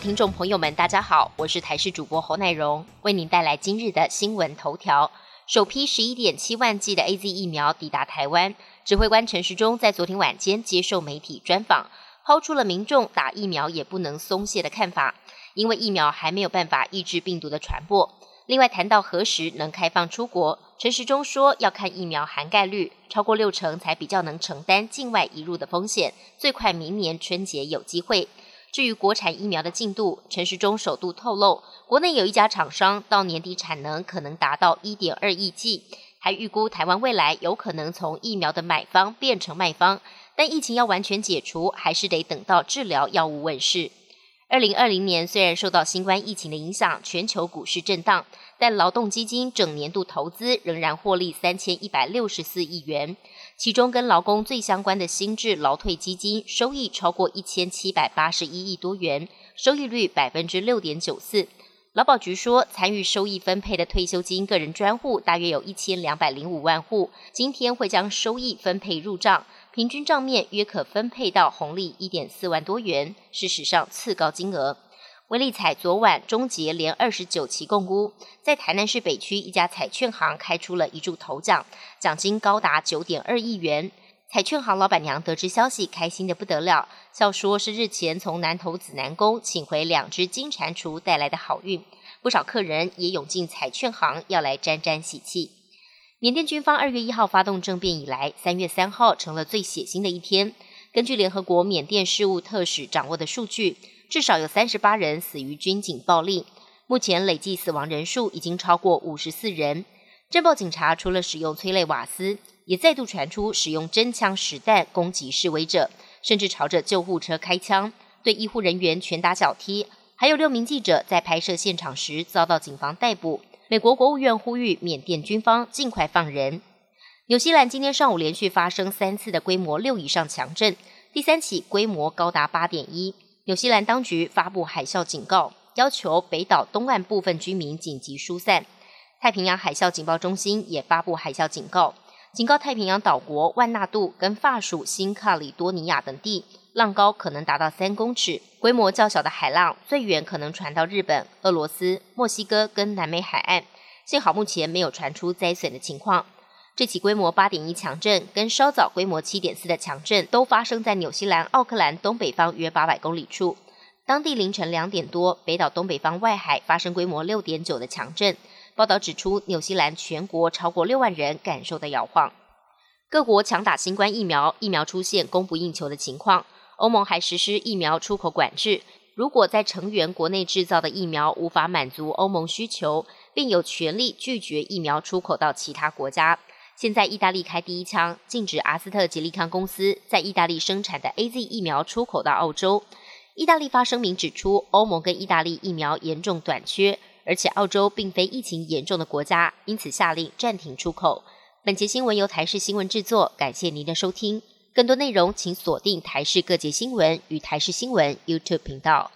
听众朋友们，大家好，我是台视主播侯乃荣，为您带来今日的新闻头条。首批十一点七万剂的 A Z 疫苗抵达台湾，指挥官陈时中在昨天晚间接受媒体专访，抛出了民众打疫苗也不能松懈的看法，因为疫苗还没有办法抑制病毒的传播。另外谈到何时能开放出国，陈时中说要看疫苗涵盖率，超过六成才比较能承担境外移入的风险，最快明年春节有机会。至于国产疫苗的进度，陈时中首度透露，国内有一家厂商到年底产能可能达到一点二亿剂，还预估台湾未来有可能从疫苗的买方变成卖方，但疫情要完全解除，还是得等到治疗药物问世。二零二零年虽然受到新冠疫情的影响，全球股市震荡，但劳动基金整年度投资仍然获利三千一百六十四亿元，其中跟劳工最相关的新制劳退基金收益超过一千七百八十一亿多元，收益率百分之六点九四。劳保局说，参与收益分配的退休金个人专户大约有一千两百零五万户，今天会将收益分配入账，平均账面约可分配到红利一点四万多元，是史上次高金额。威利彩昨晚终结连二十九期共估，在台南市北区一家彩券行开出了一注头奖，奖金高达九点二亿元。彩券行老板娘得知消息，开心的不得了，笑说是日前从南投紫南宫请回两只金蟾蜍带来的好运。不少客人也涌进彩券行，要来沾沾喜气。缅甸军方二月一号发动政变以来，三月三号成了最血腥的一天。根据联合国缅甸事务特使掌握的数据，至少有三十八人死于军警暴力，目前累计死亡人数已经超过五十四人。镇暴警察除了使用催泪瓦斯，也再度传出使用真枪实弹攻击示威者，甚至朝着救护车开枪，对医护人员拳打脚踢。还有六名记者在拍摄现场时遭到警方逮捕。美国国务院呼吁缅甸军方尽快放人。纽西兰今天上午连续发生三次的规模六以上强震，第三起规模高达八点一。纽西兰当局发布海啸警告，要求北岛东岸部分居民紧急疏散。太平洋海啸警报中心也发布海啸警告，警告太平洋岛国万纳度跟法属新卡里多尼亚等地，浪高可能达到三公尺，规模较小的海浪最远可能传到日本、俄罗斯、墨西哥跟南美海岸。幸好目前没有传出灾损的情况。这起规模八点一强震跟稍早规模七点四的强震都发生在纽西兰奥克兰东北方约八百公里处。当地凌晨两点多，北岛东北方外海发生规模六点九的强震。报道指出，纽西兰全国超过六万人感受到摇晃。各国强打新冠疫苗，疫苗出现供不应求的情况。欧盟还实施疫苗出口管制，如果在成员国内制造的疫苗无法满足欧盟需求，并有权利拒绝疫苗出口到其他国家。现在，意大利开第一枪，禁止阿斯特吉利康公司在意大利生产的 A Z 疫苗出口到澳洲。意大利发声明指出，欧盟跟意大利疫苗严重短缺。而且澳洲并非疫情严重的国家，因此下令暂停出口。本节新闻由台视新闻制作，感谢您的收听。更多内容请锁定台视各界新闻与台视新闻 YouTube 频道。